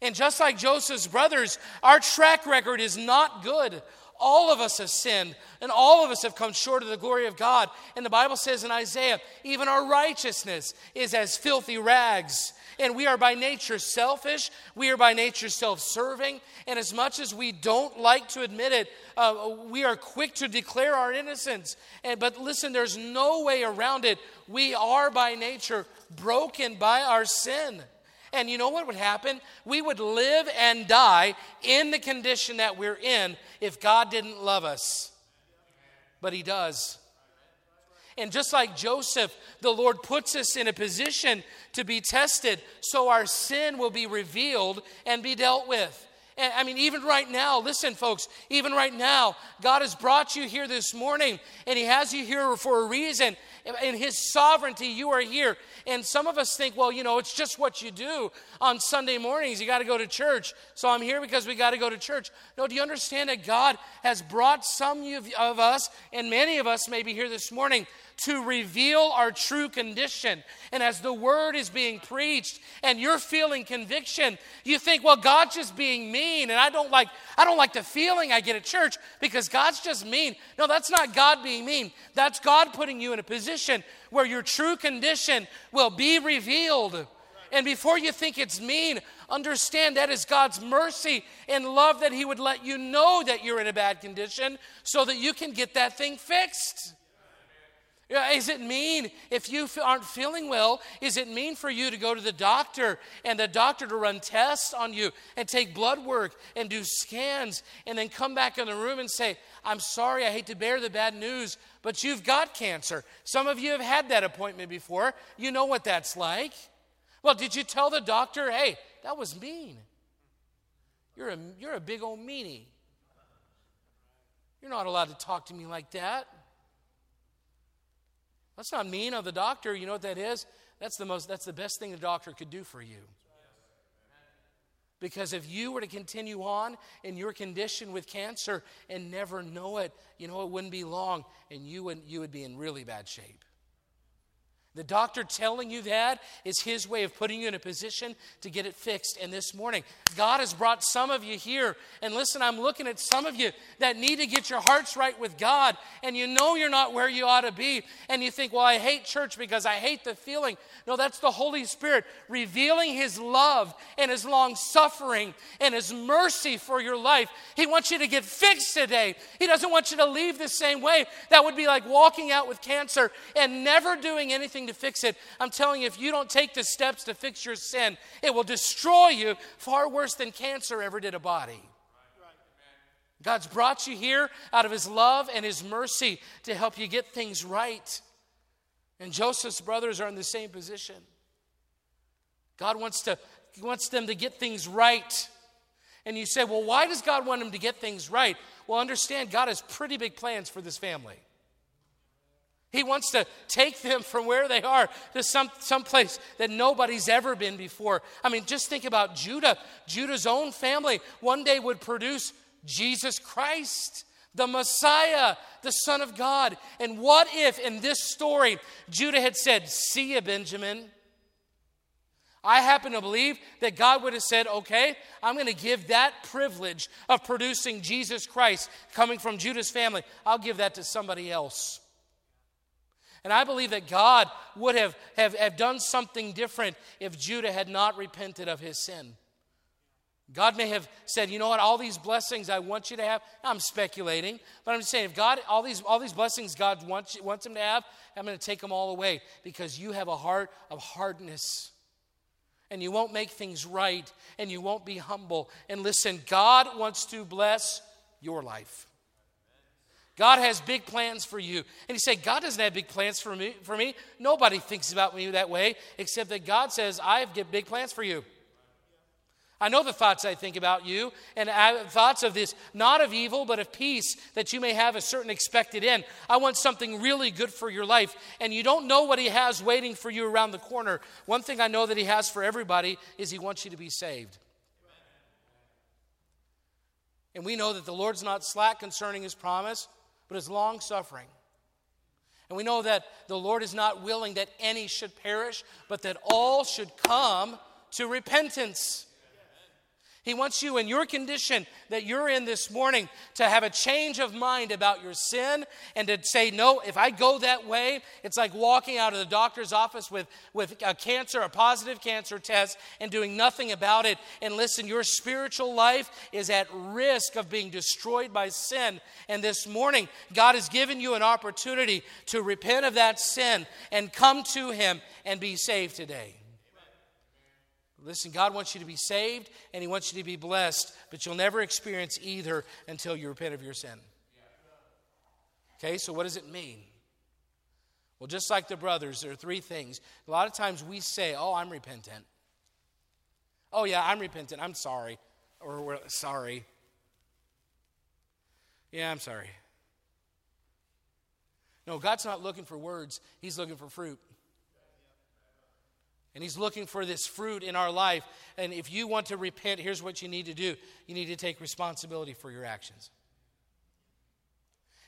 And just like Joseph's brothers, our track record is not good. All of us have sinned, and all of us have come short of the glory of God. And the Bible says in Isaiah, even our righteousness is as filthy rags. And we are by nature selfish. We are by nature self serving. And as much as we don't like to admit it, uh, we are quick to declare our innocence. And, but listen, there's no way around it. We are by nature broken by our sin. And you know what would happen? We would live and die in the condition that we're in if God didn't love us. But He does. And just like Joseph, the Lord puts us in a position to be tested so our sin will be revealed and be dealt with. And I mean, even right now, listen, folks, even right now, God has brought you here this morning and He has you here for a reason. In His sovereignty, you are here. And some of us think, well, you know, it's just what you do on Sunday mornings. You got to go to church. So I'm here because we got to go to church. No, do you understand that God has brought some of us, and many of us may be here this morning, to reveal our true condition. And as the word is being preached and you're feeling conviction, you think, well, God's just being mean, and I don't like I don't like the feeling I get at church because God's just mean. No, that's not God being mean. That's God putting you in a position where your true condition will be revealed. And before you think it's mean, understand that is God's mercy and love that He would let you know that you're in a bad condition so that you can get that thing fixed. Is it mean if you aren't feeling well? Is it mean for you to go to the doctor and the doctor to run tests on you and take blood work and do scans and then come back in the room and say, I'm sorry, I hate to bear the bad news, but you've got cancer? Some of you have had that appointment before. You know what that's like. Well, did you tell the doctor, hey, that was mean? You're a, you're a big old meanie. You're not allowed to talk to me like that. That's not mean of the doctor. You know what that is? That's the most that's the best thing the doctor could do for you. Because if you were to continue on in your condition with cancer and never know it, you know, it wouldn't be long and you would, you would be in really bad shape. The doctor telling you that is his way of putting you in a position to get it fixed. And this morning, God has brought some of you here. And listen, I'm looking at some of you that need to get your hearts right with God. And you know you're not where you ought to be. And you think, well, I hate church because I hate the feeling. No, that's the Holy Spirit revealing his love and his long suffering and his mercy for your life. He wants you to get fixed today. He doesn't want you to leave the same way. That would be like walking out with cancer and never doing anything to fix it. I'm telling you, if you don't take the steps to fix your sin, it will destroy you far worse than cancer ever did a body. God's brought you here out of His love and His mercy to help you get things right. And Joseph's brothers are in the same position. God wants, to, wants them to get things right. And you say, well, why does God want them to get things right? Well, understand, God has pretty big plans for this family. He wants to take them from where they are to some, some place that nobody's ever been before. I mean, just think about Judah. Judah's own family one day would produce Jesus Christ, the Messiah, the Son of God. And what if in this story Judah had said, See you, Benjamin? I happen to believe that God would have said, okay, I'm going to give that privilege of producing Jesus Christ coming from Judah's family, I'll give that to somebody else. And I believe that God would have, have, have done something different if Judah had not repented of his sin. God may have said, you know what, all these blessings I want you to have. I'm speculating, but I'm just saying, if God, all these, all these blessings God wants, wants him to have, I'm going to take them all away because you have a heart of hardness. And you won't make things right, and you won't be humble. And listen, God wants to bless your life. God has big plans for you. And you say, God doesn't have big plans for me. For me. Nobody thinks about me that way, except that God says, I have big plans for you. I know the thoughts I think about you, and I, thoughts of this, not of evil, but of peace, that you may have a certain expected end. I want something really good for your life, and you don't know what He has waiting for you around the corner. One thing I know that He has for everybody is He wants you to be saved. And we know that the Lord's not slack concerning His promise but is long suffering. And we know that the Lord is not willing that any should perish, but that all should come to repentance. He wants you in your condition that you're in this morning to have a change of mind about your sin and to say, no, if I go that way, it's like walking out of the doctor's office with, with a cancer, a positive cancer test, and doing nothing about it. And listen, your spiritual life is at risk of being destroyed by sin. And this morning, God has given you an opportunity to repent of that sin and come to Him and be saved today. Listen, God wants you to be saved and He wants you to be blessed, but you'll never experience either until you repent of your sin. Okay, so what does it mean? Well, just like the brothers, there are three things. A lot of times we say, Oh, I'm repentant. Oh, yeah, I'm repentant. I'm sorry. Or we're sorry. Yeah, I'm sorry. No, God's not looking for words, He's looking for fruit. And He's looking for this fruit in our life. And if you want to repent, here's what you need to do you need to take responsibility for your actions.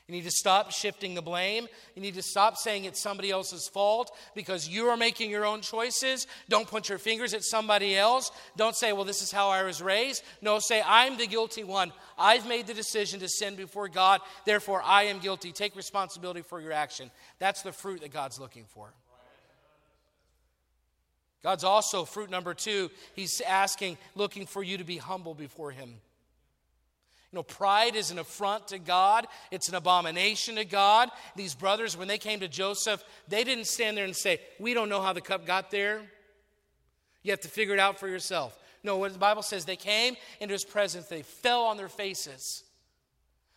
You need to stop shifting the blame. You need to stop saying it's somebody else's fault because you are making your own choices. Don't point your fingers at somebody else. Don't say, well, this is how I was raised. No, say, I'm the guilty one. I've made the decision to sin before God. Therefore, I am guilty. Take responsibility for your action. That's the fruit that God's looking for. God's also, fruit number two, He's asking, looking for you to be humble before Him. You know, pride is an affront to God, it's an abomination to God. These brothers, when they came to Joseph, they didn't stand there and say, We don't know how the cup got there. You have to figure it out for yourself. No, what the Bible says, they came into his presence, they fell on their faces.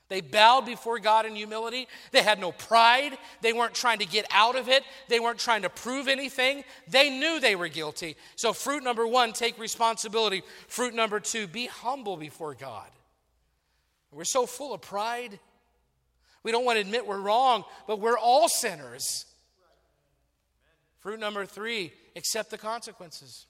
They bowed before God in humility. They had no pride. They weren't trying to get out of it. They weren't trying to prove anything. They knew they were guilty. So, fruit number one, take responsibility. Fruit number two, be humble before God. We're so full of pride. We don't want to admit we're wrong, but we're all sinners. Fruit number three, accept the consequences.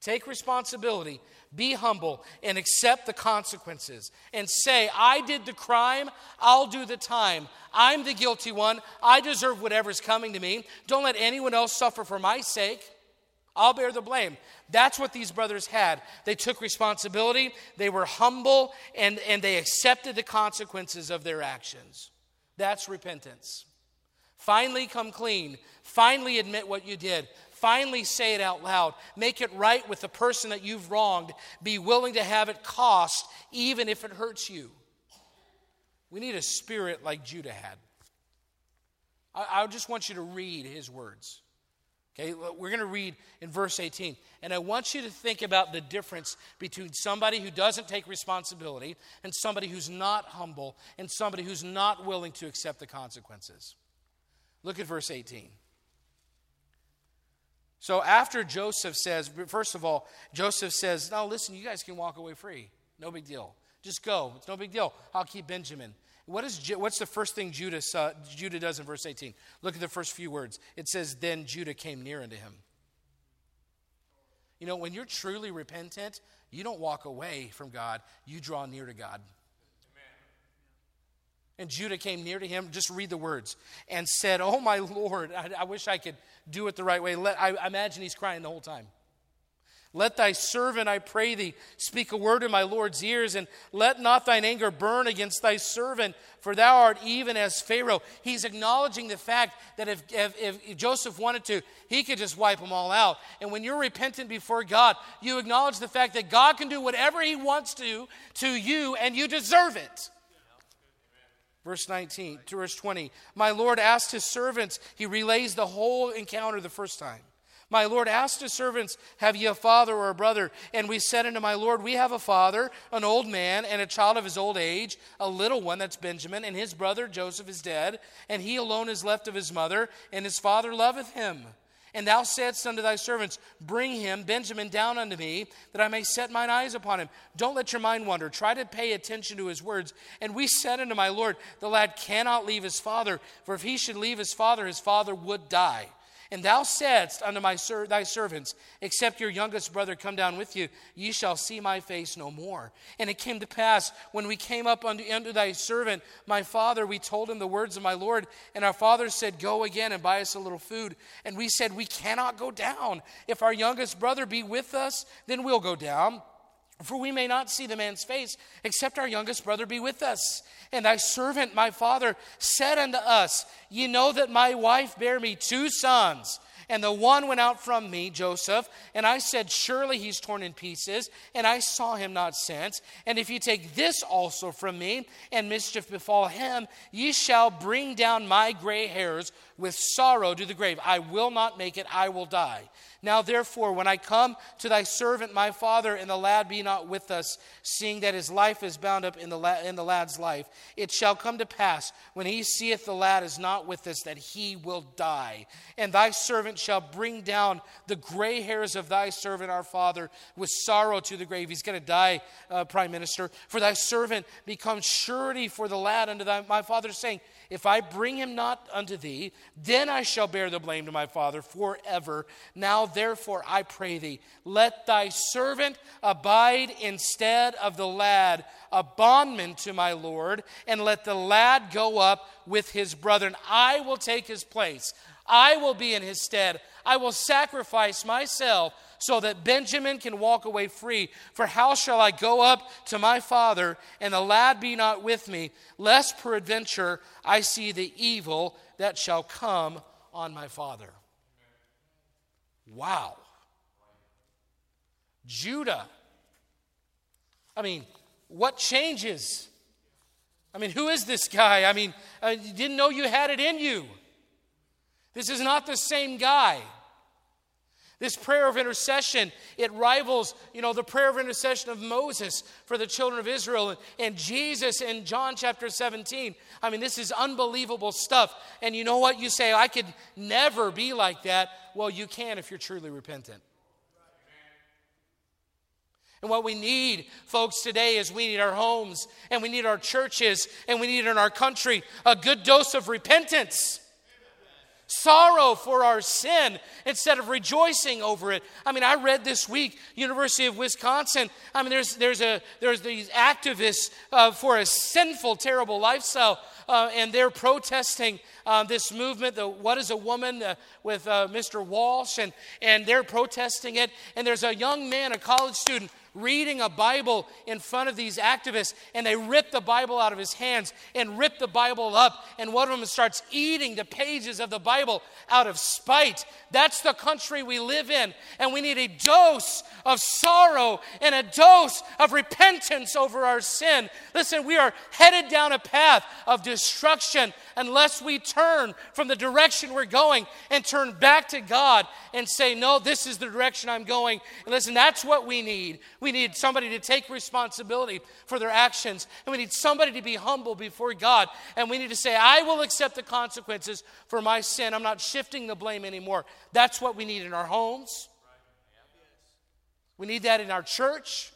Take responsibility, be humble, and accept the consequences. And say, I did the crime, I'll do the time. I'm the guilty one, I deserve whatever's coming to me. Don't let anyone else suffer for my sake. I'll bear the blame. That's what these brothers had. They took responsibility, they were humble, and, and they accepted the consequences of their actions. That's repentance. Finally, come clean. Finally, admit what you did. Finally, say it out loud. Make it right with the person that you've wronged. Be willing to have it cost, even if it hurts you. We need a spirit like Judah had. I, I just want you to read his words. Okay, we're going to read in verse 18. And I want you to think about the difference between somebody who doesn't take responsibility and somebody who's not humble and somebody who's not willing to accept the consequences. Look at verse 18. So after Joseph says, first of all, Joseph says, "Now listen, you guys can walk away free. No big deal. Just go. It's no big deal. I'll keep Benjamin. What is, what's the first thing Judah, uh, Judah does in verse 18? Look at the first few words. It says, Then Judah came near unto him. You know, when you're truly repentant, you don't walk away from God, you draw near to God. And Judah came near to him. Just read the words. And said, Oh, my Lord, I, I wish I could do it the right way. Let, I, I imagine he's crying the whole time. Let thy servant, I pray thee, speak a word in my Lord's ears, and let not thine anger burn against thy servant, for thou art even as Pharaoh. He's acknowledging the fact that if, if, if, Joseph wanted to, he could just wipe them all out. And when you're repentant before God, you acknowledge the fact that God can do whatever he wants to to you, and you deserve it. Verse 19 to verse 20. My Lord asked his servants, he relays the whole encounter the first time. My Lord asked his servants, Have ye a father or a brother? And we said unto my Lord, We have a father, an old man, and a child of his old age, a little one, that's Benjamin, and his brother Joseph is dead, and he alone is left of his mother, and his father loveth him. And thou saidst unto thy servants, Bring him, Benjamin, down unto me, that I may set mine eyes upon him. Don't let your mind wander. Try to pay attention to his words. And we said unto my Lord, The lad cannot leave his father, for if he should leave his father, his father would die. And thou saidst unto my ser- thy servants, Except your youngest brother come down with you, ye shall see my face no more. And it came to pass, when we came up unto, unto thy servant, my father, we told him the words of my Lord. And our father said, Go again and buy us a little food. And we said, We cannot go down. If our youngest brother be with us, then we'll go down. For we may not see the man's face, except our youngest brother be with us. And thy servant, my father, said unto us, Ye know that my wife bare me two sons. And the one went out from me, Joseph, and I said, Surely he's torn in pieces, and I saw him not since. And if you take this also from me, and mischief befall him, ye shall bring down my gray hairs with sorrow to the grave. I will not make it, I will die. Now, therefore, when I come to thy servant, my father, and the lad be not with us, seeing that his life is bound up in the, la- in the lad's life, it shall come to pass, when he seeth the lad is not with us, that he will die. And thy servant shall bring down the gray hairs of thy servant, our father, with sorrow to the grave. He's going to die, uh, prime minister. For thy servant becomes surety for the lad unto thy, my father, saying, if I bring him not unto thee, then I shall bear the blame to my father forever. Now, therefore, I pray thee, let thy servant abide instead of the lad, a bondman to my Lord, and let the lad go up with his brethren. I will take his place. I will be in his stead. I will sacrifice myself so that Benjamin can walk away free. For how shall I go up to my father, and the lad be not with me, lest peradventure I see the evil that shall come on my father? Wow. Judah. I mean, what changes? I mean, who is this guy? I mean, uh, I didn't know you had it in you. This is not the same guy. This prayer of intercession, it rivals, you know, the prayer of intercession of Moses for the children of Israel and Jesus in John chapter 17. I mean, this is unbelievable stuff. And you know what? You say, I could never be like that. Well, you can if you're truly repentant. And what we need, folks, today is we need our homes and we need our churches and we need in our country a good dose of repentance sorrow for our sin instead of rejoicing over it. I mean, I read this week, University of Wisconsin. I mean, there's there's a there's these activists uh, for a sinful, terrible lifestyle, uh, and they're protesting uh, this movement. The what is a woman uh, with uh, Mr. Walsh, and and they're protesting it. And there's a young man, a college student reading a Bible in front of these activists, and they rip the Bible out of his hands and rip the Bible up. And one of them starts eating the pages of the Bible out of spite. That's the country we live in, and we need a dose of sorrow and a dose of repentance over our sin. Listen, we are headed down a path of destruction unless we turn from the direction we're going and turn back to God and say, No, this is the direction I'm going. And listen, that's what we need. We need somebody to take responsibility for their actions, and we need somebody to be humble before God. And we need to say, I will accept the consequences for my sin. I'm not shifting the blame anymore. That's what we need in our homes. We need that in our church.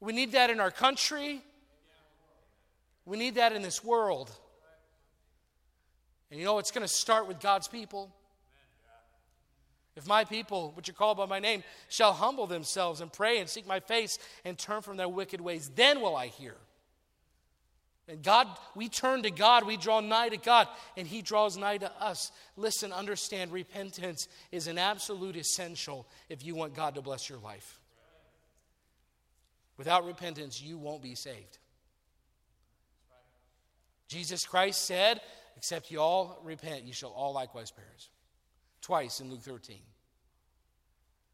We need that in our country. We need that in this world. And you know, it's going to start with God's people. If my people, which are called by my name, shall humble themselves and pray and seek my face and turn from their wicked ways, then will I hear. And God, we turn to God, we draw nigh to God, and He draws nigh to us. Listen, understand, repentance is an absolute essential if you want God to bless your life. Without repentance, you won't be saved. Jesus Christ said, Except you all repent, you shall all likewise perish twice in Luke 13.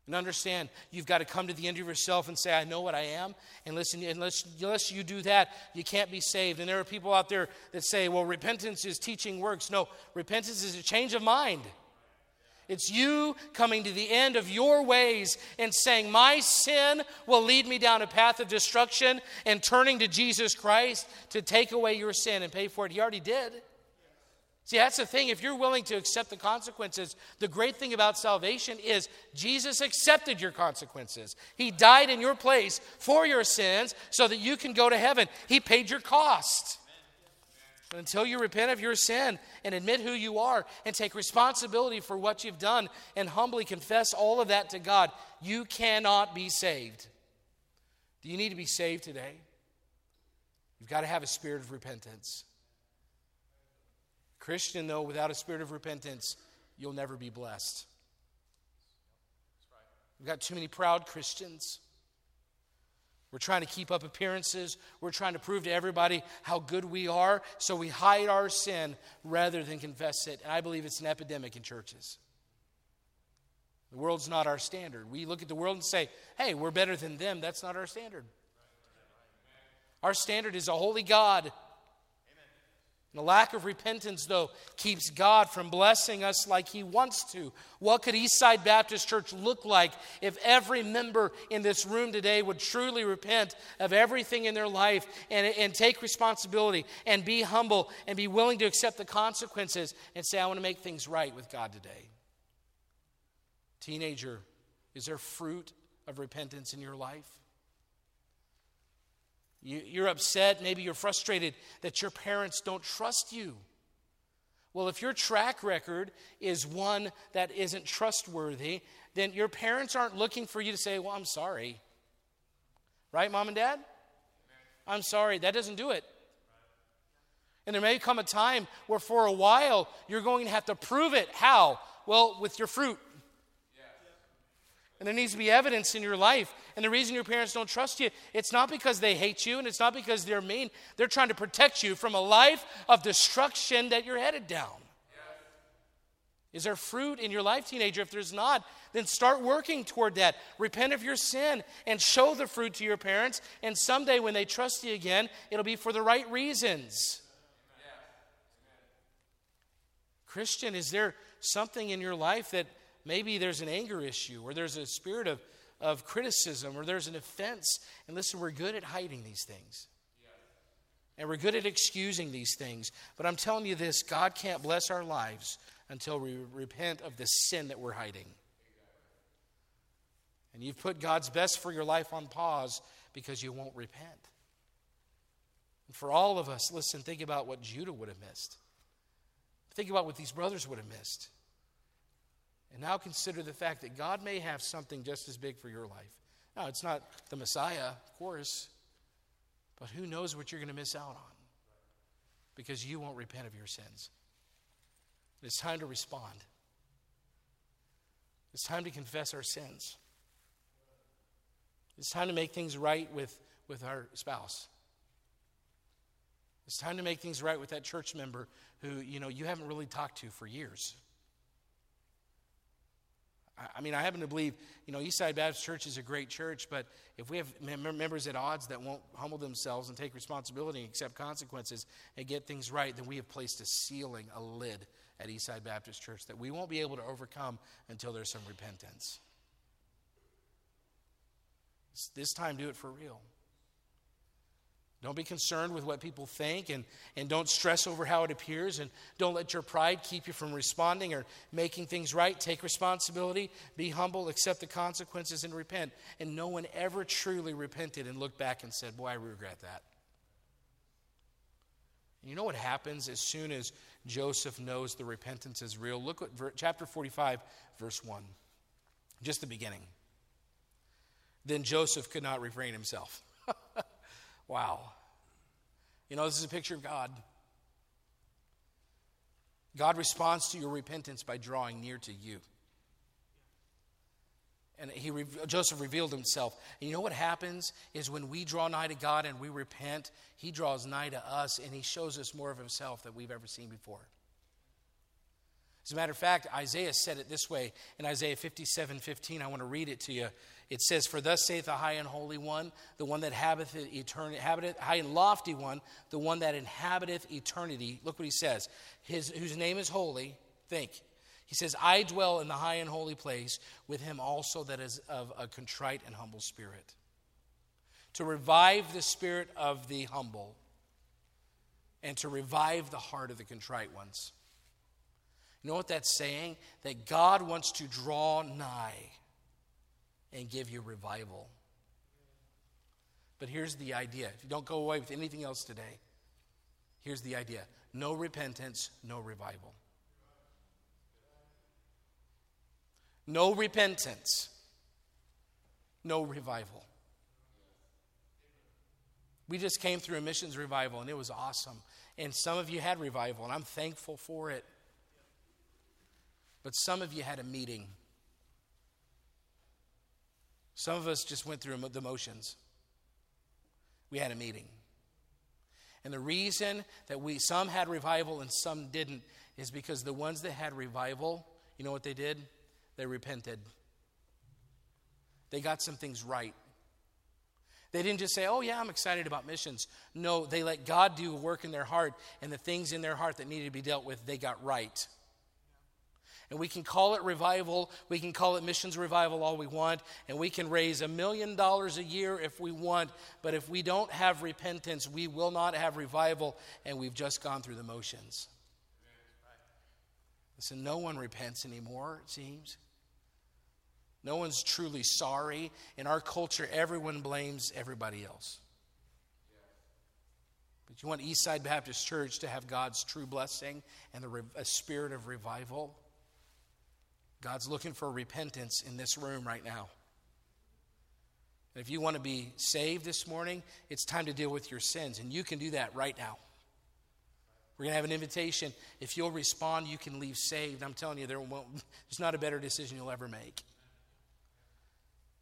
And understand, you've got to come to the end of yourself and say, I know what I am. And listen, unless, unless you do that, you can't be saved. And there are people out there that say, well, repentance is teaching works. No, repentance is a change of mind. It's you coming to the end of your ways and saying, My sin will lead me down a path of destruction, and turning to Jesus Christ to take away your sin and pay for it. He already did. See, that's the thing. If you're willing to accept the consequences, the great thing about salvation is Jesus accepted your consequences. He died in your place for your sins so that you can go to heaven. He paid your cost. But until you repent of your sin and admit who you are and take responsibility for what you've done and humbly confess all of that to God, you cannot be saved. Do you need to be saved today? You've got to have a spirit of repentance. Christian, though, without a spirit of repentance, you'll never be blessed. We've got too many proud Christians. We're trying to keep up appearances. We're trying to prove to everybody how good we are, so we hide our sin rather than confess it. And I believe it's an epidemic in churches. The world's not our standard. We look at the world and say, hey, we're better than them. That's not our standard. Our standard is a holy God the lack of repentance, though, keeps God from blessing us like He wants to. What could Eastside Baptist Church look like if every member in this room today would truly repent of everything in their life and, and take responsibility and be humble and be willing to accept the consequences and say, I want to make things right with God today? Teenager, is there fruit of repentance in your life? You, are upset, maybe you're frustrated that your parents don't trust you. Well, if your track record is one that isn't trustworthy, then your parents aren't looking for you to say, Well, I'm sorry. Right, mom and dad? I'm sorry. That doesn't do it. And there may come a time where for a while you're going to have to prove it. How? Well, with your fruit. And there needs to be evidence in your life. And the reason your parents don't trust you, it's not because they hate you and it's not because they're mean. They're trying to protect you from a life of destruction that you're headed down. Is there fruit in your life, teenager? If there's not, then start working toward that. Repent of your sin and show the fruit to your parents. And someday when they trust you again, it'll be for the right reasons. Christian, is there something in your life that Maybe there's an anger issue, or there's a spirit of, of criticism, or there's an offense. And listen, we're good at hiding these things. And we're good at excusing these things. But I'm telling you this God can't bless our lives until we repent of the sin that we're hiding. And you've put God's best for your life on pause because you won't repent. And for all of us, listen, think about what Judah would have missed. Think about what these brothers would have missed. And now consider the fact that God may have something just as big for your life. Now, it's not the Messiah, of course, but who knows what you're going to miss out on because you won't repent of your sins. It's time to respond. It's time to confess our sins. It's time to make things right with, with our spouse. It's time to make things right with that church member who, you know, you haven't really talked to for years. I mean, I happen to believe, you know, Eastside Baptist Church is a great church, but if we have members at odds that won't humble themselves and take responsibility and accept consequences and get things right, then we have placed a ceiling, a lid at Eastside Baptist Church that we won't be able to overcome until there's some repentance. This time, do it for real. Don't be concerned with what people think and, and don't stress over how it appears and don't let your pride keep you from responding or making things right. Take responsibility, be humble, accept the consequences, and repent. And no one ever truly repented and looked back and said, Boy, I regret that. You know what happens as soon as Joseph knows the repentance is real? Look at chapter 45, verse 1. Just the beginning. Then Joseph could not refrain himself. Wow. You know, this is a picture of God. God responds to your repentance by drawing near to you. And he, Joseph revealed himself. And you know what happens is when we draw nigh to God and we repent, he draws nigh to us and he shows us more of himself than we've ever seen before. As a matter of fact, Isaiah said it this way in Isaiah 57 15. I want to read it to you. It says, For thus saith the high and holy one, the one that habiteth eternity, high and lofty one, the one that inhabiteth eternity. Look what he says. His, whose name is holy. Think. He says, I dwell in the high and holy place with him also that is of a contrite and humble spirit. To revive the spirit of the humble and to revive the heart of the contrite ones. You know what that's saying? That God wants to draw nigh and give you revival. But here's the idea. If you don't go away with anything else today, here's the idea No repentance, no revival. No repentance, no revival. We just came through a missions revival and it was awesome. And some of you had revival, and I'm thankful for it. But some of you had a meeting. Some of us just went through the motions. We had a meeting. And the reason that we some had revival and some didn't is because the ones that had revival, you know what they did? They repented. They got some things right. They didn't just say, Oh, yeah, I'm excited about missions. No, they let God do work in their heart, and the things in their heart that needed to be dealt with, they got right. And we can call it revival, we can call it missions revival all we want, and we can raise a million dollars a year if we want, but if we don't have repentance, we will not have revival, and we've just gone through the motions. Listen, no one repents anymore, it seems. No one's truly sorry. In our culture, everyone blames everybody else. But you want Eastside Baptist Church to have God's true blessing and a spirit of revival? God's looking for repentance in this room right now. And if you want to be saved this morning, it's time to deal with your sins, and you can do that right now. We're going to have an invitation. If you'll respond, you can leave saved. I'm telling you, there there's not a better decision you'll ever make.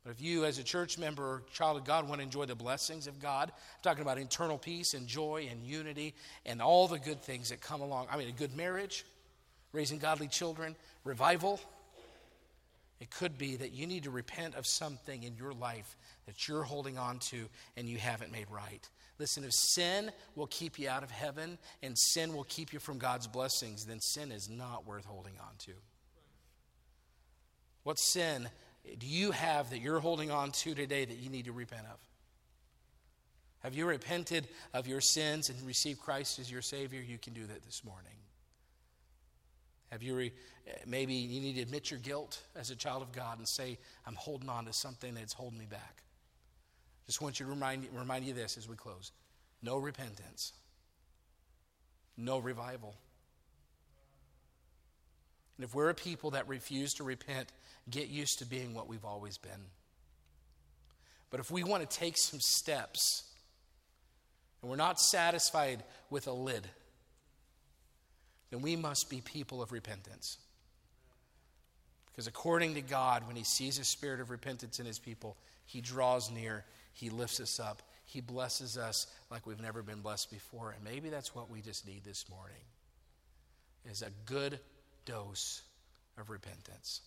But if you, as a church member or child of God, want to enjoy the blessings of God, I'm talking about internal peace and joy and unity and all the good things that come along. I mean, a good marriage, raising godly children, revival it could be that you need to repent of something in your life that you're holding on to and you haven't made right. Listen, if sin will keep you out of heaven and sin will keep you from God's blessings, then sin is not worth holding on to. What sin do you have that you're holding on to today that you need to repent of? Have you repented of your sins and received Christ as your Savior? You can do that this morning. Have you re, maybe you need to admit your guilt as a child of God and say, I'm holding on to something that's holding me back. Just want you to remind, remind you this as we close no repentance, no revival. And if we're a people that refuse to repent, get used to being what we've always been. But if we want to take some steps, and we're not satisfied with a lid, then we must be people of repentance. Because according to God, when He sees a spirit of repentance in His people, He draws near, He lifts us up, He blesses us like we've never been blessed before. And maybe that's what we just need this morning is a good dose of repentance.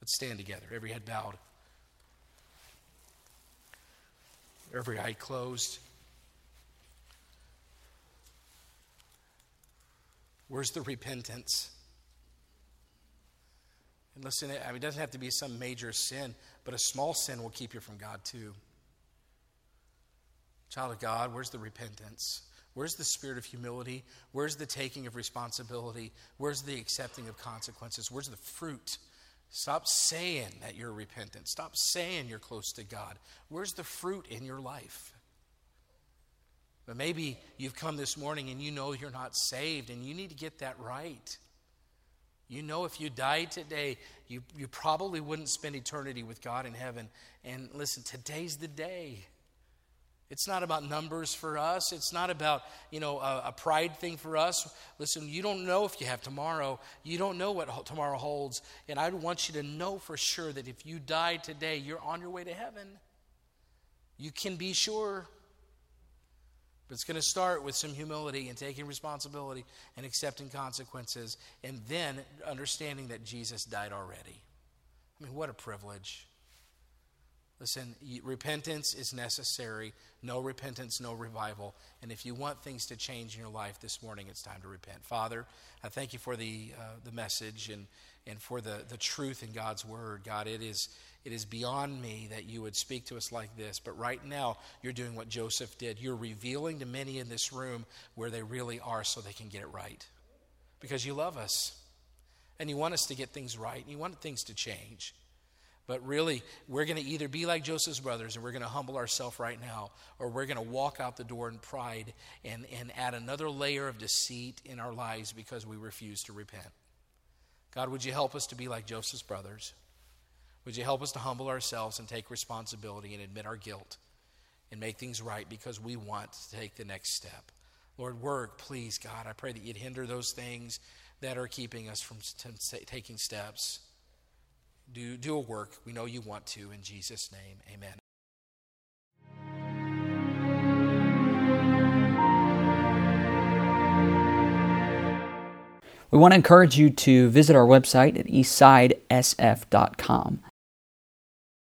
Let's stand together, every head bowed, every eye closed. Where's the repentance? And listen, I mean, it doesn't have to be some major sin, but a small sin will keep you from God too. Child of God, where's the repentance? Where's the spirit of humility? Where's the taking of responsibility? Where's the accepting of consequences? Where's the fruit? Stop saying that you're repentant. Stop saying you're close to God. Where's the fruit in your life? But maybe you've come this morning and you know you're not saved and you need to get that right. You know, if you died today, you, you probably wouldn't spend eternity with God in heaven. And listen, today's the day. It's not about numbers for us. It's not about, you know, a, a, pride thing for us. Listen, you don't know if you have tomorrow. You don't know what tomorrow holds. And I want you to know for sure that if you died today, you're on your way to heaven. You can be sure. But it's going to start with some humility and taking responsibility and accepting consequences, and then understanding that Jesus died already. I mean, what a privilege. Listen, repentance is necessary. No repentance, no revival. And if you want things to change in your life this morning, it's time to repent. Father, I thank you for the, uh, the message and, and for the, the truth in God's word. God, it is, it is beyond me that you would speak to us like this, but right now you're doing what Joseph did. You're revealing to many in this room where they really are so they can get it right. Because you love us and you want us to get things right and you want things to change. But really, we're going to either be like Joseph's brothers and we're going to humble ourselves right now, or we're going to walk out the door in pride and, and add another layer of deceit in our lives because we refuse to repent. God, would you help us to be like Joseph's brothers? Would you help us to humble ourselves and take responsibility and admit our guilt and make things right because we want to take the next step? Lord, work, please, God. I pray that you'd hinder those things that are keeping us from taking steps. Do, do a work we know you want to. In Jesus' name, amen. We want to encourage you to visit our website at eastsidesf.com.